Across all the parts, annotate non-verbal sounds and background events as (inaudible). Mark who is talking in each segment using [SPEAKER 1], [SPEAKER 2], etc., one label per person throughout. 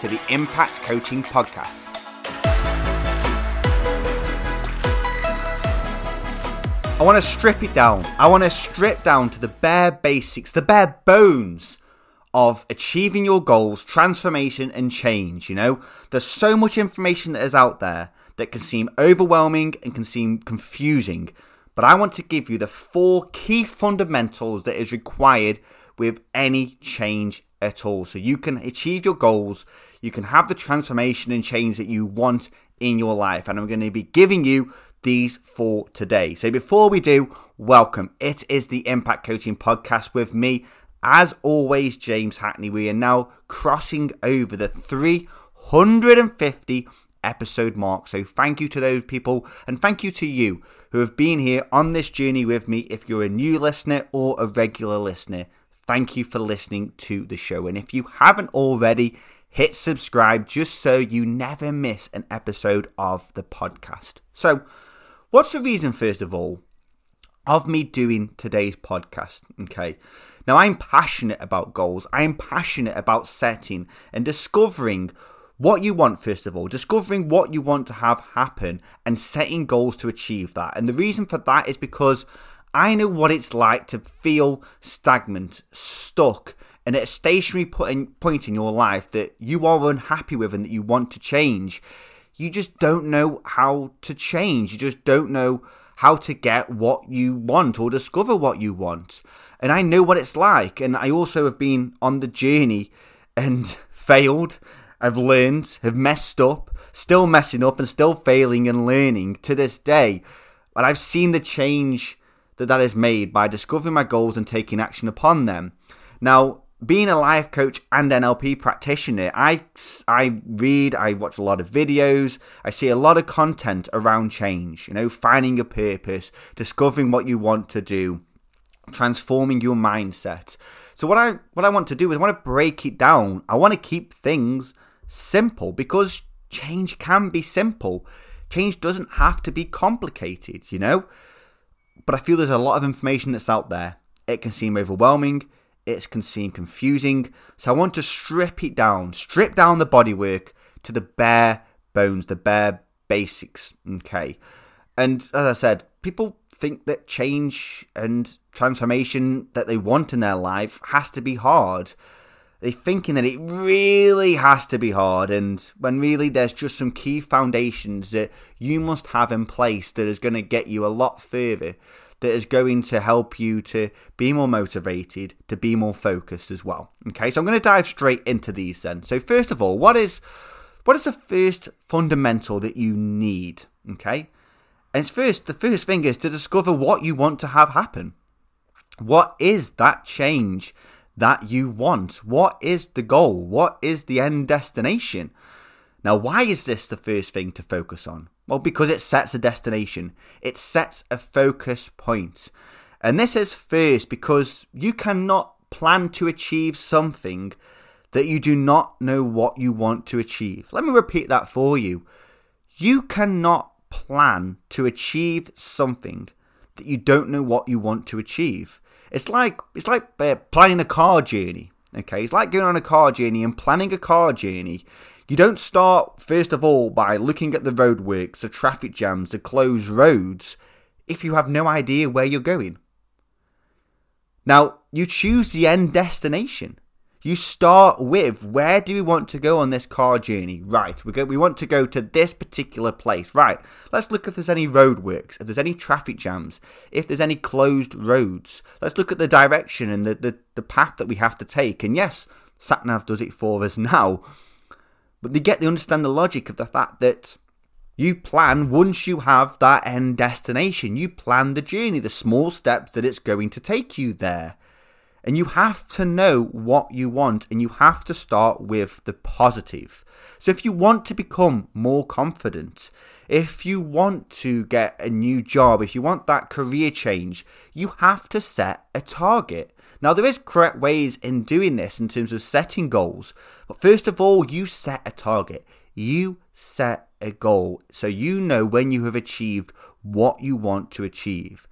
[SPEAKER 1] to the Impact Coaching Podcast. I want to strip it down. I want to strip down to the bare basics, the bare bones of achieving your goals, transformation, and change. You know, there's so much information that is out there that can seem overwhelming and can seem confusing. But I want to give you the four key fundamentals that is required with any change at all. So you can achieve your goals, you can have the transformation and change that you want in your life. And I'm going to be giving you these four today. So before we do, welcome. It is the Impact Coaching Podcast with me, as always, James Hackney. We are now crossing over the 350 episode mark. So thank you to those people and thank you to you who have been here on this journey with me. If you're a new listener or a regular listener, thank you for listening to the show. And if you haven't already, hit subscribe just so you never miss an episode of the podcast. So, what's the reason, first of all, of me doing today's podcast? Okay. Now, I'm passionate about goals. I'm passionate about setting and discovering what you want, first of all, discovering what you want to have happen and setting goals to achieve that. And the reason for that is because I know what it's like to feel stagnant, stuck, and at a stationary point in your life that you are unhappy with and that you want to change. You just don't know how to change. You just don't know how to get what you want or discover what you want. And I know what it's like. And I also have been on the journey and (laughs) failed I've learned, have messed up, still messing up and still failing and learning to this day. But I've seen the change that that is made by discovering my goals and taking action upon them. Now, being a life coach and NLP practitioner, I, I read, I watch a lot of videos, I see a lot of content around change, you know, finding your purpose, discovering what you want to do, transforming your mindset. So what I what I want to do is I want to break it down. I want to keep things simple because change can be simple. Change doesn't have to be complicated, you know? But I feel there's a lot of information that's out there. It can seem overwhelming, it can seem confusing. So I want to strip it down, strip down the bodywork to the bare bones, the bare basics, okay? And as I said, people think that change and transformation that they want in their life has to be hard they're thinking that it really has to be hard, and when really there's just some key foundations that you must have in place that is going to get you a lot further, that is going to help you to be more motivated, to be more focused as well. Okay, so I'm going to dive straight into these then. So first of all, what is what is the first fundamental that you need? Okay, and it's first the first thing is to discover what you want to have happen. What is that change that you want? What is the goal? What is the end destination? Now, why is this the first thing to focus on? Well, because it sets a destination, it sets a focus point. And this is first because you cannot plan to achieve something that you do not know what you want to achieve. Let me repeat that for you. You cannot plan to achieve something that you don't know what you want to achieve. It's like it's like uh, planning a car journey. Okay, it's like going on a car journey and planning a car journey. You don't start first of all by looking at the roadworks, the traffic jams, the closed roads, if you have no idea where you're going. Now, you choose the end destination. You start with where do we want to go on this car journey? Right, we go, we want to go to this particular place. Right, let's look if there's any roadworks, if there's any traffic jams, if there's any closed roads. Let's look at the direction and the, the, the path that we have to take. And yes, SatNav does it for us (laughs) now. But they get to understand the logic of the fact that you plan once you have that end destination. You plan the journey, the small steps that it's going to take you there. And you have to know what you want and you have to start with the positive. So if you want to become more confident, if you want to get a new job, if you want that career change, you have to set a target. Now, there is correct ways in doing this in terms of setting goals, but first of all, you set a target. You set a goal so you know when you have achieved what you want to achieve.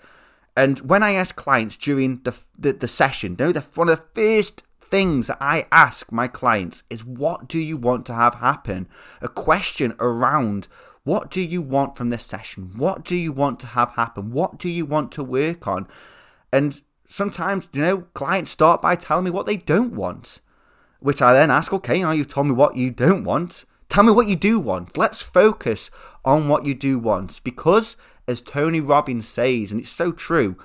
[SPEAKER 1] And when I ask clients during the, the, the session, you know, the, one of the first things that I ask my clients is what do you want to have happen? A question around what do you want from this session? What do you want to have happen? What do you want to work on? And sometimes, you know, clients start by telling me what they don't want, which I then ask, okay, now you've told me what you don't want. Tell me what you do want. Let's focus on what you do want. Because, as Tony Robbins says, and it's so true,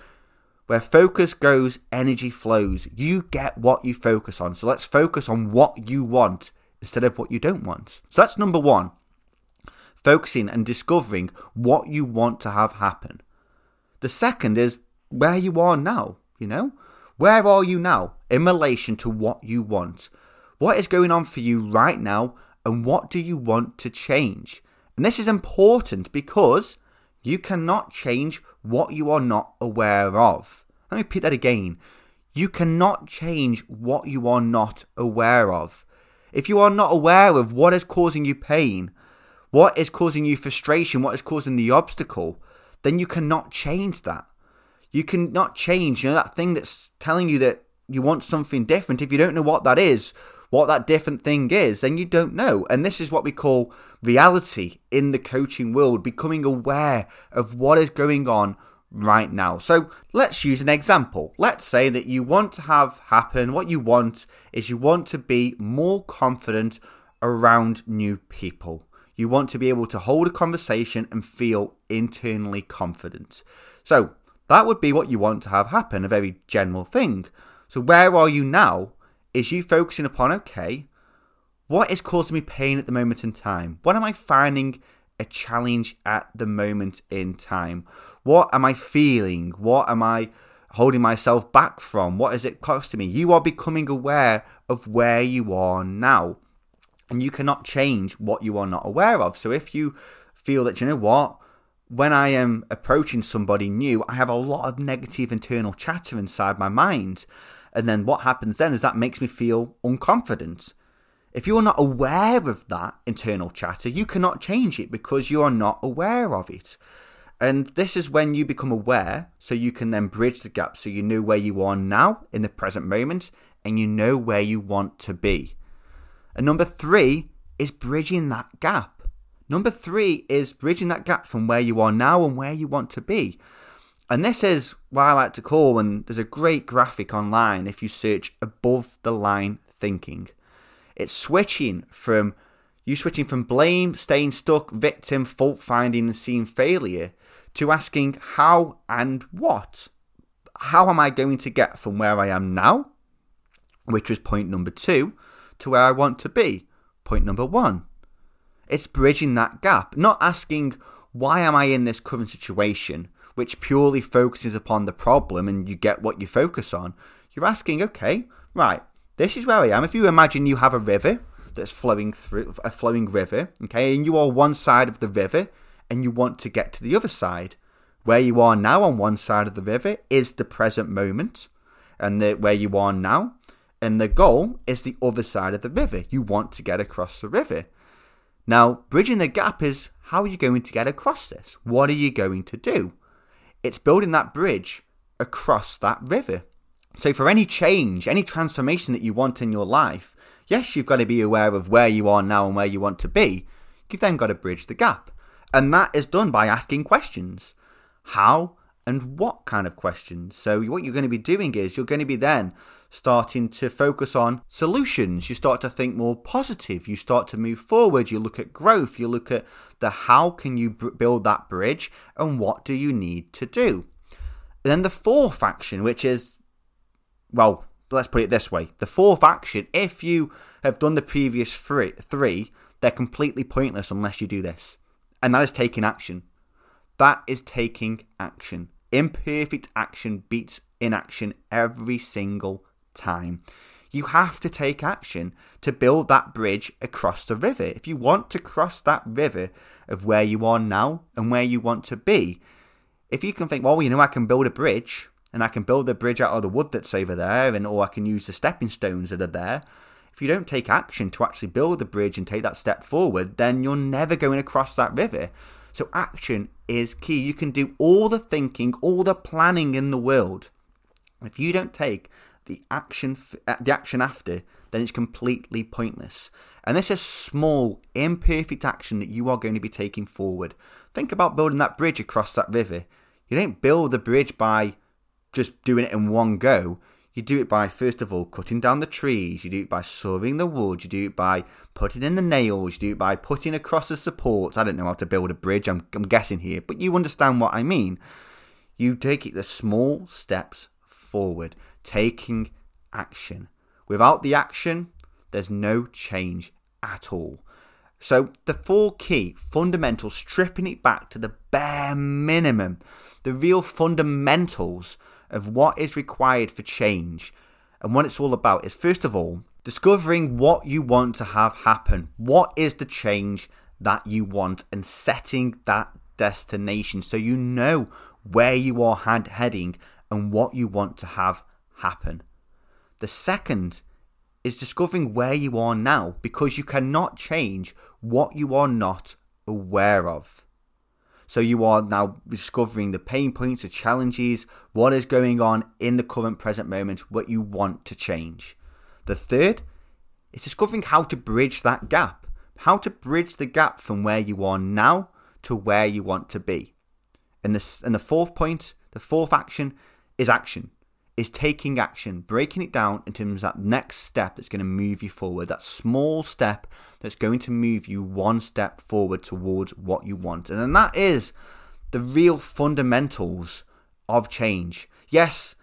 [SPEAKER 1] where focus goes, energy flows. You get what you focus on. So let's focus on what you want instead of what you don't want. So that's number one. Focusing and discovering what you want to have happen. The second is where you are now. You know, where are you now in relation to what you want? What is going on for you right now, and what do you want to change? And this is important because you cannot change what you are not aware of. Let me repeat that again. You cannot change what you are not aware of. If you are not aware of what is causing you pain, what is causing you frustration, what is causing the obstacle, then you cannot change that. You cannot change, you know, that thing that's telling you that you want something different. If you don't know what that is, what that different thing is, then you don't know. And this is what we call reality in the coaching world, becoming aware of what is going on right now. So let's use an example. Let's say that you want to have happen, what you want is you want to be more confident around new people. You want to be able to hold a conversation and feel internally confident. So that would be what you want to have happen, a very general thing. So where are you now? is you focusing upon okay, what is causing me pain at the moment in time? What am I finding a challenge at the moment in time? What am I feeling? What am I holding myself back from? What is it costing me? You are becoming aware of where you are now. And you cannot change what you are not aware of. So if you feel that, you know what, when I am approaching somebody new, I have a lot of negative internal chatter inside my mind. And then what happens then is that makes me feel unconfident. If you're not aware of that internal chatter, you cannot change it because you are not aware of it. And this is when you become aware, so you can then bridge the gap so you know where you are now in the present moment and you know where you want to be. And number three is bridging that gap. Number three is bridging that gap from where you are now and where you want to be. And this is what I like to call, and there's a great graphic online if you search above the line thinking. It's switching from you switching from blame, staying stuck, victim, fault finding, and seeing failure to asking how and what. How am I going to get from where I am now, which was point number two, to where I want to be, point number one? It's bridging that gap, not asking why am I in this current situation, which purely focuses upon the problem and you get what you focus on, you're asking, okay, right, this is where I am. If you imagine you have a river that's flowing through a flowing river, okay, and you are one side of the river and you want to get to the other side. Where you are now on one side of the river is the present moment, and the, where you are now, and the goal is the other side of the river. You want to get across the river. Now, bridging the gap is how are you going to get across this? What are you going to do? It's building that bridge across that river. So, for any change, any transformation that you want in your life, yes, you've got to be aware of where you are now and where you want to be. You've then got to bridge the gap. And that is done by asking questions. How and what kind of questions? So, what you're going to be doing is you're going to be then starting to focus on solutions. You start to think more positive. You start to move forward. You look at growth. You look at the how can you build that bridge and what do you need to do. Then the fourth action, which is, well, let's put it this way the fourth action, if you have done the previous three, three they're completely pointless unless you do this. And that is taking action. That is taking action. Imperfect action beats inaction every single time. You have to take action to build that bridge across the river. If you want to cross that river of where you are now and where you want to be, if you can think, well, you know, I can build a bridge and I can build the bridge out of the wood that's over there, and or I can use the stepping stones that are there. If you don't take action to actually build the bridge and take that step forward, then you're never going across that river. So action is key. You can do all the thinking, all the planning in the world. If you don't take the action uh, the action after, then it's completely pointless. And this is small, imperfect action that you are going to be taking forward. Think about building that bridge across that river. You don't build the bridge by just doing it in one go. You do it by, first of all, cutting down the trees. You do it by sawing the wood. You do it by putting in the nails. You do it by putting across the supports. I don't know how to build a bridge. I'm, I'm guessing here, but you understand what I mean. You take it the small steps forward, taking action. Without the action, there's no change at all. So, the four key fundamentals, stripping it back to the bare minimum, the real fundamentals of what is required for change and what it's all about is first of all, discovering what you want to have happen. What is the change that you want and setting that destination so you know where you are heading and what you want to have happen. The second is discovering where you are now because you cannot change what you are not aware of. So you are now discovering the pain points, the challenges, what is going on in the current present moment, what you want to change. The third is discovering how to bridge that gap, how to bridge the gap from where you are now to where you want to be. And the, and the fourth point, the fourth action is action is taking action, breaking it down in terms of that next step that's going to move you forward, that small step that's going to move you one step forward towards what you want. And then that is the real fundamentals of change. Yes,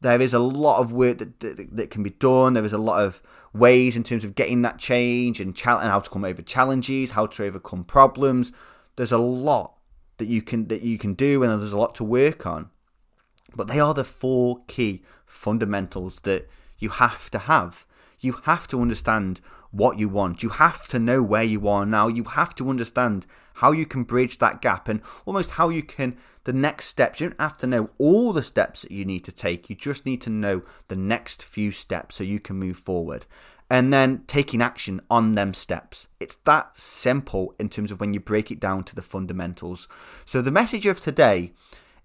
[SPEAKER 1] there is a lot of work that, that, that can be done. There is a lot of ways in terms of getting that change and, and how to come over challenges, how to overcome problems. There's a lot that you can that you can do, and there's a lot to work on. But they are the four key fundamentals that you have to have. You have to understand what you want. You have to know where you are now. You have to understand how you can bridge that gap and almost how you can, the next steps. You don't have to know all the steps that you need to take. You just need to know the next few steps so you can move forward. And then taking action on them steps. It's that simple in terms of when you break it down to the fundamentals. So, the message of today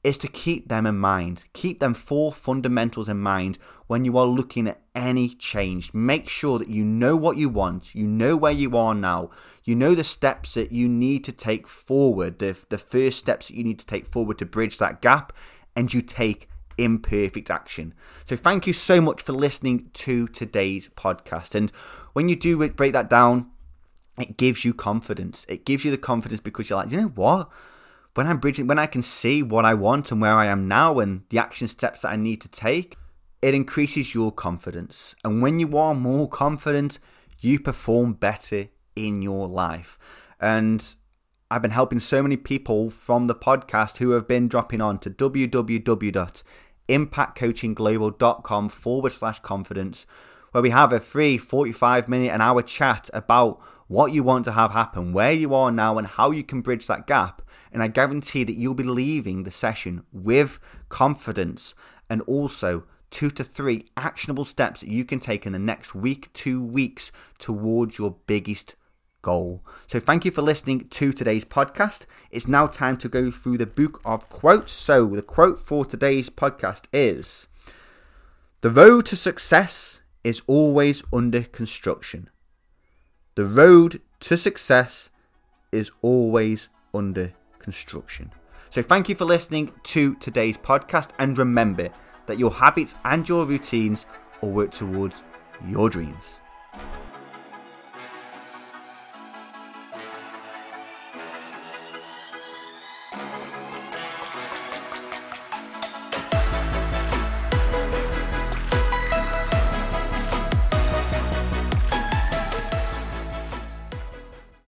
[SPEAKER 1] is to keep them in mind. Keep them four fundamentals in mind when you are looking at any change. Make sure that you know what you want, you know where you are now, you know the steps that you need to take forward, the, the first steps that you need to take forward to bridge that gap, and you take imperfect action. So, thank you so much for listening to today's podcast. And when you do break that down, it gives you confidence. It gives you the confidence because you're like, you know what? When I'm bridging, when I can see what I want and where I am now and the action steps that I need to take, it increases your confidence. And when you are more confident, you perform better in your life. And I've been helping so many people from the podcast who have been dropping on to www.impactcoachingglobal.com forward slash confidence, where we have a free 45 minute, an hour chat about what you want to have happen, where you are now, and how you can bridge that gap and I guarantee that you'll be leaving the session with confidence and also two to three actionable steps that you can take in the next week, two weeks towards your biggest goal. So, thank you for listening to today's podcast. It's now time to go through the book of quotes. So, the quote for today's podcast is The road to success is always under construction. The road to success is always under construction. So, thank you for listening to today's podcast, and remember that your habits and your routines will work towards your dreams.